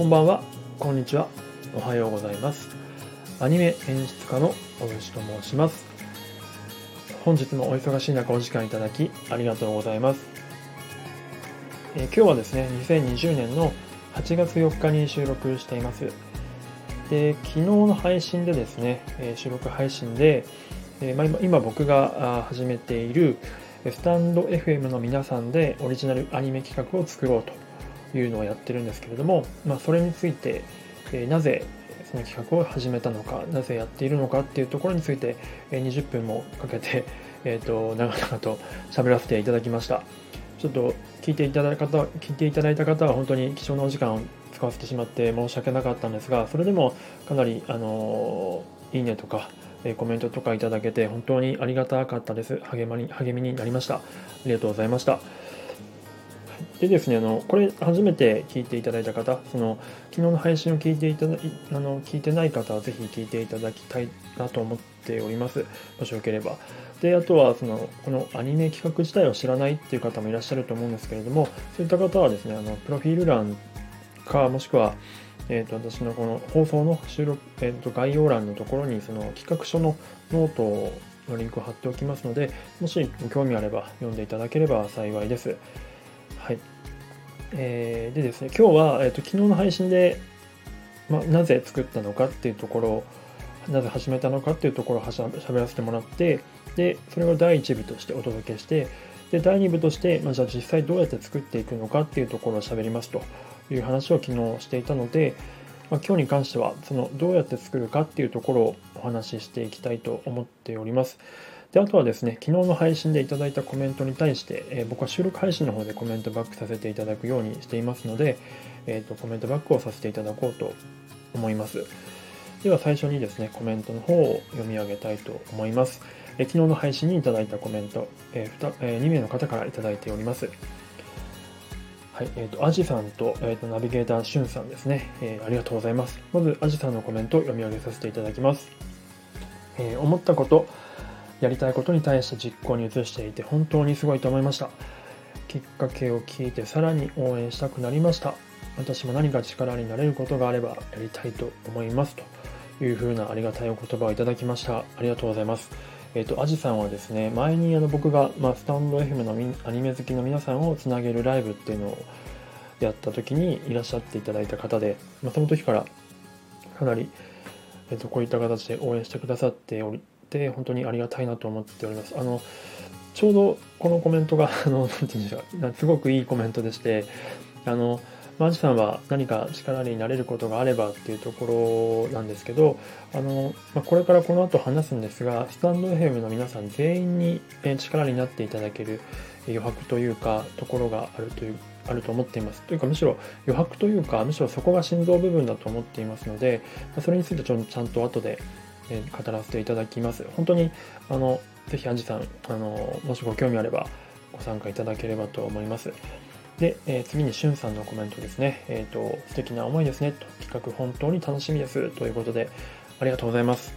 こんばんは、こんにちは、おはようございます。アニメ演出家の小口と申します。本日もお忙しい中お時間いただきありがとうございます。えー、今日はですね、2020年の8月4日に収録しています。で、昨日の配信でですね、えー、収録配信で、えー、まあ、今今僕が始めているスタンド FM の皆さんでオリジナルアニメ企画を作ろうというのをやってるんですけれども、まあ、それについて、えなぜその企画を始めたのか、なぜやっているのかっていうところについて、え20分もかけて、えーと、長々と喋らせていただきました。ちょっと聞いていただいた方聞いていただいた方は本当に貴重なお時間を使わせてしまって申し訳なかったんですが、それでもかなり、あのいいねとか、えコメントとかいただけて本当にありがたかったです。励まに励みになりました。ありがとうございました。でですね、あのこれ初めて聞いていただいた方、その昨日の配信を聞いていただいあの聞いてない方はぜひ聞いていただきたいなと思っております。もしよければ。で、あとはそのこのアニメ企画自体を知らないっていう方もいらっしゃると思うんですけれども、そういった方はですね、あのプロフィール欄かもしくはえーと、私のこの放送の収録、えーと、概要欄のところにその企画書のノートのリンクを貼っておきますので、もしご興味あれば読んでいただければ幸いです。はい。えー、でですね、今日は、えーと、昨日の配信で、まなぜ作ったのかっていうところなぜ始めたのかっていうところをしゃべらせてもらって、で、それを第1部としてお届けして、で、第2部として、まあ、じゃあ実際どうやって作っていくのかっていうところを喋りますと。いう話を昨日していたので、まあ、今日に関してはそのどうやって作るかっていうところをお話ししていきたいと思っております。であとはですね、昨日の配信でいただいたコメントに対して、えー、僕は収録配信の方でコメントバックさせていただくようにしていますので、えーと、コメントバックをさせていただこうと思います。では最初にですね、コメントの方を読み上げたいと思います。え、昨日の配信にいただいたコメント、えーえー、2名の方からいただいております。はい、えっ、ー、と、アジさんと、えっ、ー、と、ナビゲーターしゅんさんですね、えー、ありがとうございます。まず、アジさんのコメントを読み上げさせていただきます。え思ったこと、やりたいことに対して実行に移していて、本当にすごいと思いました。きっかけを聞いて、さらに応援したくなりました。私も何か力になれることがあれば、やりたいと思います。というふうなありがたいお言葉をいただきました。ありがとうございます。えっ、ー、と、アジさんはですね、前にあの僕が、まあ、スタンド FM のアニメ好きの皆さんをつなげるライブっていうのをやった時にいらっしゃっていただいた方で、まあ、その時からかなり、えっ、と、こういった形で応援してくださっておりて、本当にありがたいなと思っております。あの、ちょうどこのコメントが、あの、なんて言うんでしょう、すごくいいコメントでして、あの、マジさんは何か力になれることがあればっていうところなんですけど、あの、まあ、これからこの後話すんですが、スタンド FM の皆さん全員に力になっていただける余白というか、ところがあるという、あると思っています。というか、むしろ余白というか、むしろそこが心臓部分だと思っていますので、それについてちょちゃんと後で語らせていただきます。本当に、あの、ぜひアンジさん、あの、もしご興味あればご参加いただければと思います。で、えー、次にしゅんさんのコメントですね。えっ、ー、と、素敵な思いですね。と企画本当に楽しみです。ということで、ありがとうございます。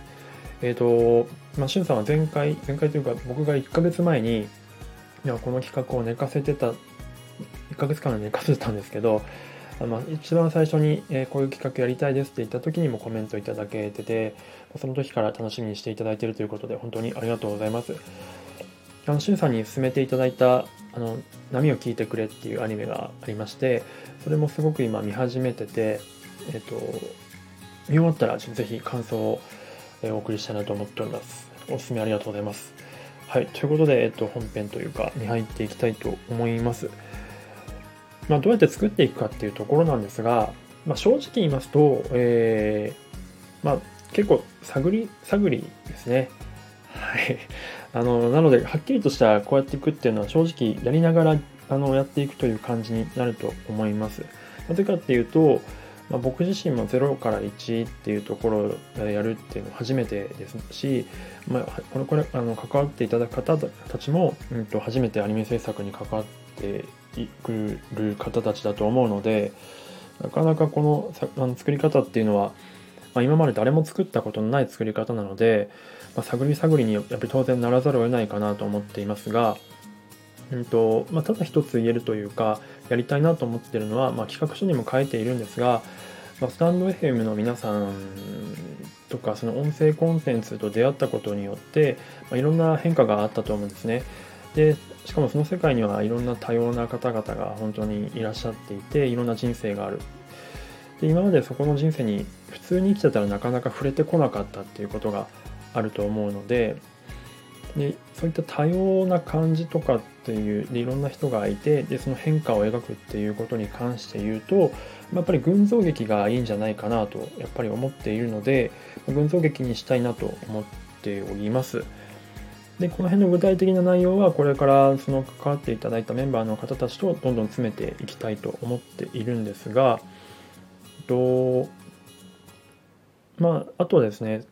えっ、ー、と、まあ、しゅんさんは前回、前回というか僕が1ヶ月前に、いや、この企画を寝かせてた、1ヶ月間寝かせてたんですけど、あの一番最初に、えこういう企画やりたいですって言った時にもコメントいただけてて、その時から楽しみにしていただいているということで、本当にありがとうございます。あの、しゅんさんに勧めていただいた、あの、波を聞いてくれっていうアニメがありまして、それもすごく今見始めてて、えっと、見終わったらぜひ感想をお送りしたいなと思っております。おすすめありがとうございます。はい。ということで、えっと、本編というか、に入っていきたいと思います。まあ、どうやって作っていくかっていうところなんですが、まあ、正直言いますと、えー、まあ、結構探り、探りですね。はい。あの、なので、はっきりとしたこうやっていくっていうのは正直やりながらあのやっていくという感じになると思います。なぜかっていうと、まあ、僕自身も0から1っていうところでやるっていうのは初めてですし、まあ、これこれあの関わっていただく方たちも、うんと、初めてアニメ制作に関わってくる方たちだと思うのでなかなかこの作り方っていうのは、まあ、今まで誰も作ったことのない作り方なので、まあ、探り探りにやっぱり当然ならざるを得ないかなと思っていますが、うんとまあ、ただ一つ言えるというかやりたいなと思ってるのは、まあ、企画書にも書いているんですがまあ、スタンド FM の皆さんとかその音声コンテンツと出会ったことによって、まあ、いろんな変化があったと思うんですね。でしかもその世界にはいろんな多様な方々が本当にいらっしゃっていていろんな人生があるで今までそこの人生に普通に生きてたらなかなか触れてこなかったっていうことがあると思うのででそういった多様な感じとかっていうでいろんな人がいてでその変化を描くっていうことに関して言うとやっぱり群像劇がいいんじゃないかなとやっぱり思っているので群像劇にしたいなと思っております。でこの辺の具体的な内容はこれからその関わっていただいたメンバーの方たちとどんどん詰めていきたいと思っているんですがとまああとはですね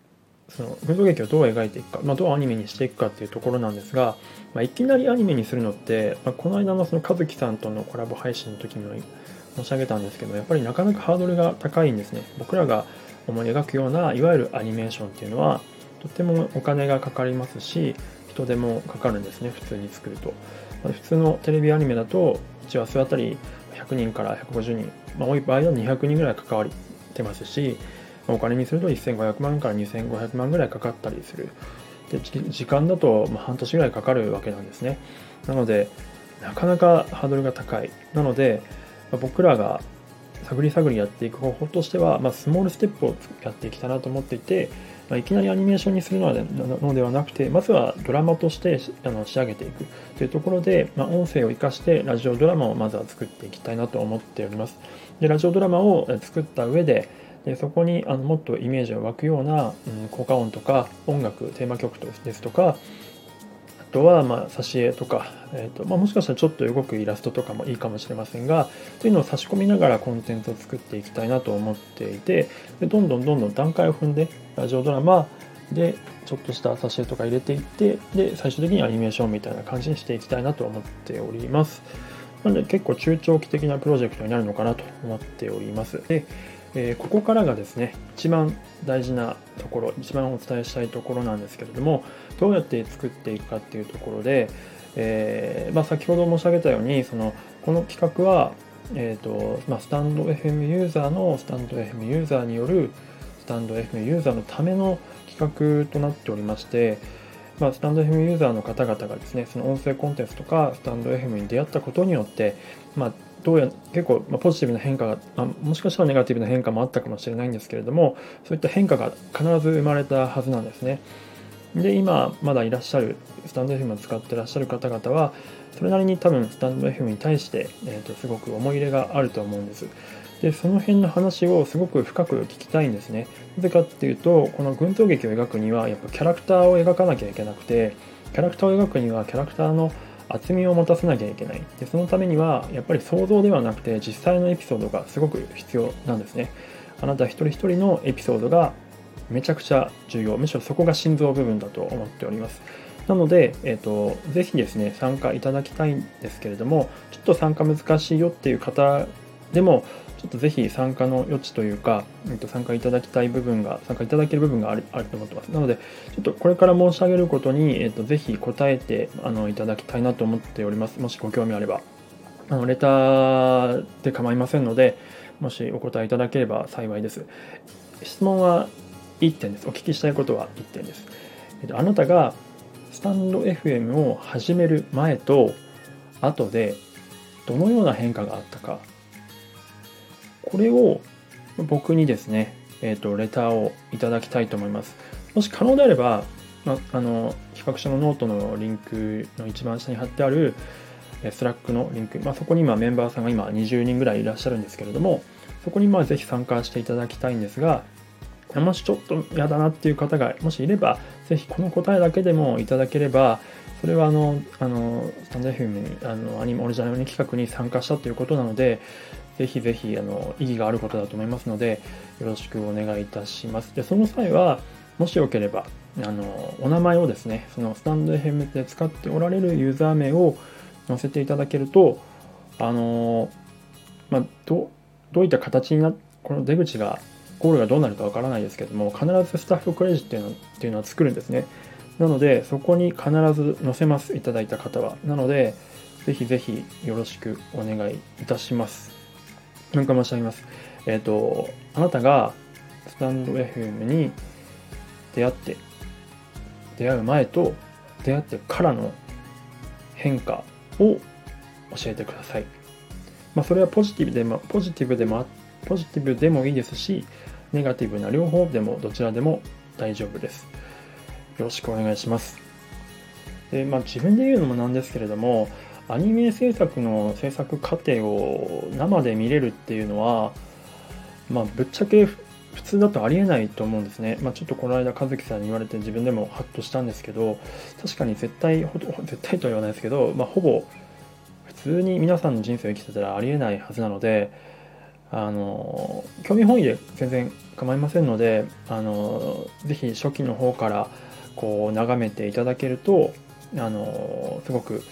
その群像劇をどう描いていくか、まあ、どうアニメにしていくかっていうところなんですが、まあ、いきなりアニメにするのって、まあ、この間のその和樹さんとのコラボ配信の時にも申し上げたんですけどやっぱりなかなかハードルが高いんですね。僕らが思い描くようないわゆるアニメーションっていうのはとてもお金がかかりますし人手もかかるんですね普通に作ると、普通のテレビアニメだと1話数あたり100人から150人、まあ、多い場合は200人ぐらい関わってますしお金にすると1500万から2500万ぐらいかかったりする。で時間だと半年ぐらいかかるわけなんですね。なのでなかなかハードルが高い。なので僕らが探り探りやっていく方法としては、まあ、スモールステップをやっていきたいなと思っていて、まあ、いきなりアニメーションにするのではなくてまずはドラマとしてあの仕上げていくというところで、まあ、音声を生かしてラジオドラマをまずは作っていきたいなと思っております。でラジオドラマを作った上ででそこにあのもっとイメージが湧くような、うん、効果音とか音楽テーマ曲ですとかあとはまあ挿絵とか、えーとまあ、もしかしたらちょっと動くイラストとかもいいかもしれませんがというのを差し込みながらコンテンツを作っていきたいなと思っていてでどんどんどんどん段階を踏んでラジオドラマでちょっとした挿絵とか入れていってで最終的にアニメーションみたいな感じにしていきたいなと思っております。なので結構中長期的なプロジェクトになるのかなと思っております。でえー、ここからがですね一番大事なところ一番お伝えしたいところなんですけれどもどうやって作っていくかっていうところで、えー、まあ、先ほど申し上げたようにそのこの企画は、えーとまあ、スタンド FM ユーザーのスタンド FM ユーザーによるスタンド FM ユーザーのための企画となっておりまして、まあ、スタンド FM ユーザーの方々がですねその音声コンテンツとかスタンド FM に出会ったことによって、まあ、どうや結構、まポジティブな変化が、まあ、もしかしたらネガティブな変化もあったかもしれないんですけれどもそういった変化が必ず生まれたはずなんですね。で今まだいらっしゃるスタンド FM を使ってらっしゃる方々はそれなりに多分スタンド FM に対して、えーと、すごく思い入れがあると思うんです。でその辺の話をすごく深く聞きたいんですね。なぜかっていうとこの群像劇を描くにはやっぱキャラクターを描かなきゃいけなくてキャラクターを描くにはキャラクターの厚みを持たせなきゃいけない。でそのためにはやっぱり想像ではなくて実際のエピソードがすごく必要なんですね。あなた一人一人のエピソードがめちゃくちゃ重要。むしろそこが心臓部分だと思っております。なので、えーと、ぜひですね参加いただきたいんですけれどもちょっと参加難しいよっていう方でもちょっとぜひ参加の余地というか、えっと、参加いただきたい部分が、参加いただける部分があるあると思ってます。なので、ちょっとこれから申し上げることに、えっと、ぜひ答えてあのいただきたいなと思っております。もしご興味あれば。あのレターで構いませんので、もしお答えいただければ幸いです。質問は1点です。お聞きしたいことは1点です。えっと、あなたがスタンド FM を始める前と後でどのような変化があったかこれを僕にですね、えっ、ー、と、レターをいただきたいと思います。もし可能であれば、まあの、企画書のノートのリンクの一番下に貼ってある、 Slack のリンク、まあ、そこに今メンバーさんが今20人ぐらいいらっしゃるんですけれども、そこにまあぜひ参加していただきたいんですが、もしちょっと嫌だなっていう方がもしいれば、ぜひこの答えだけでもいただければ、それはあの、あの、スタンド FM に、あの、アニメオリジナル企画に参加したということなので、ぜひぜひあの意義があることだと思いますので、よろしくお願いいたします。で、その際は、もしよければ、あのお名前をですね、そのスタンド FM で使っておられるユーザー名を載せていただけると、あのまあ、どどういった形になこの出口がゴールがどうなるかわからないですけども必ずスタッフクレジットっていうのっていうのは作るんですね。なのでそこに必ず載せますいただいた方は。なのでぜひぜひよろしくお願いいたします。何回も申し上げます。えっ、と、あなたがスタンド FM に出会って、出会う前と出会ってからの変化を教えてください。まあ、それはポジティブでも、ポジティブでも、ポジティブでもいいですし、ネガティブな両方でもどちらでも大丈夫です。よろしくお願いします。で、まあ、自分で言うのもなんですけれども、アニメ制作の制作過程を生で見れるっていうのは、まあ、ぶっちゃけ普通だとありえないと思うんですね。まあ、ちょっとこの間、和樹さんに言われて自分でもハッとしたんですけど、確かに絶対、絶対とは言わないですけど、まあ、ほぼ普通に皆さんの人生を生きてたらありえないはずなので、あの興味本位で全然構いませんのであのぜひ初期の方からこう眺めていただけるとあのすごく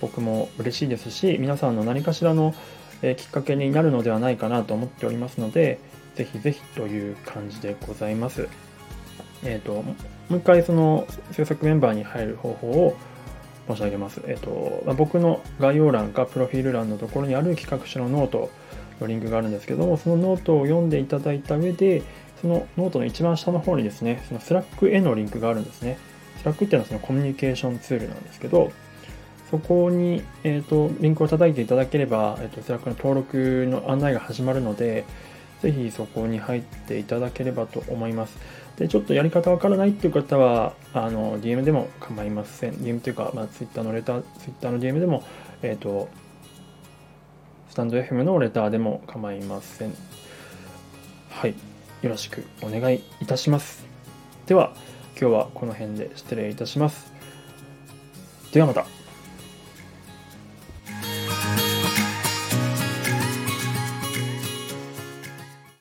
僕も嬉しいですし皆さんの何かしらの、えきっかけになるのではないかなと思っておりますのでぜひぜひという感じでございます。えっ、ー、ともう一回その制作メンバーに入る方法を申し上げます。えっ、ー、とま僕の概要欄かプロフィール欄のところにある企画書のノートのリンクがあるんですけどもそのノートを読んでいただいた上でそのノートの一番下の方にですねその Slack へのリンクがあるんですね。 Slack っていうのはそのコミュニケーションツールなんですけどそこに、えーと、リンクを叩いていただければ、えーと、 Slack の登録の案内が始まるので、ぜひそこに入っていただければと思います。で、ちょっとやり方わからないっていう方は、あの、DM でも構いません。DM というか、まあ、Twitter のレター、Twitter の DM でも、えっ、ー、と、スタンド FM のレターでも構いません。はい。よろしくお願いいたします。では、今日はこの辺で失礼いたします。ではまた。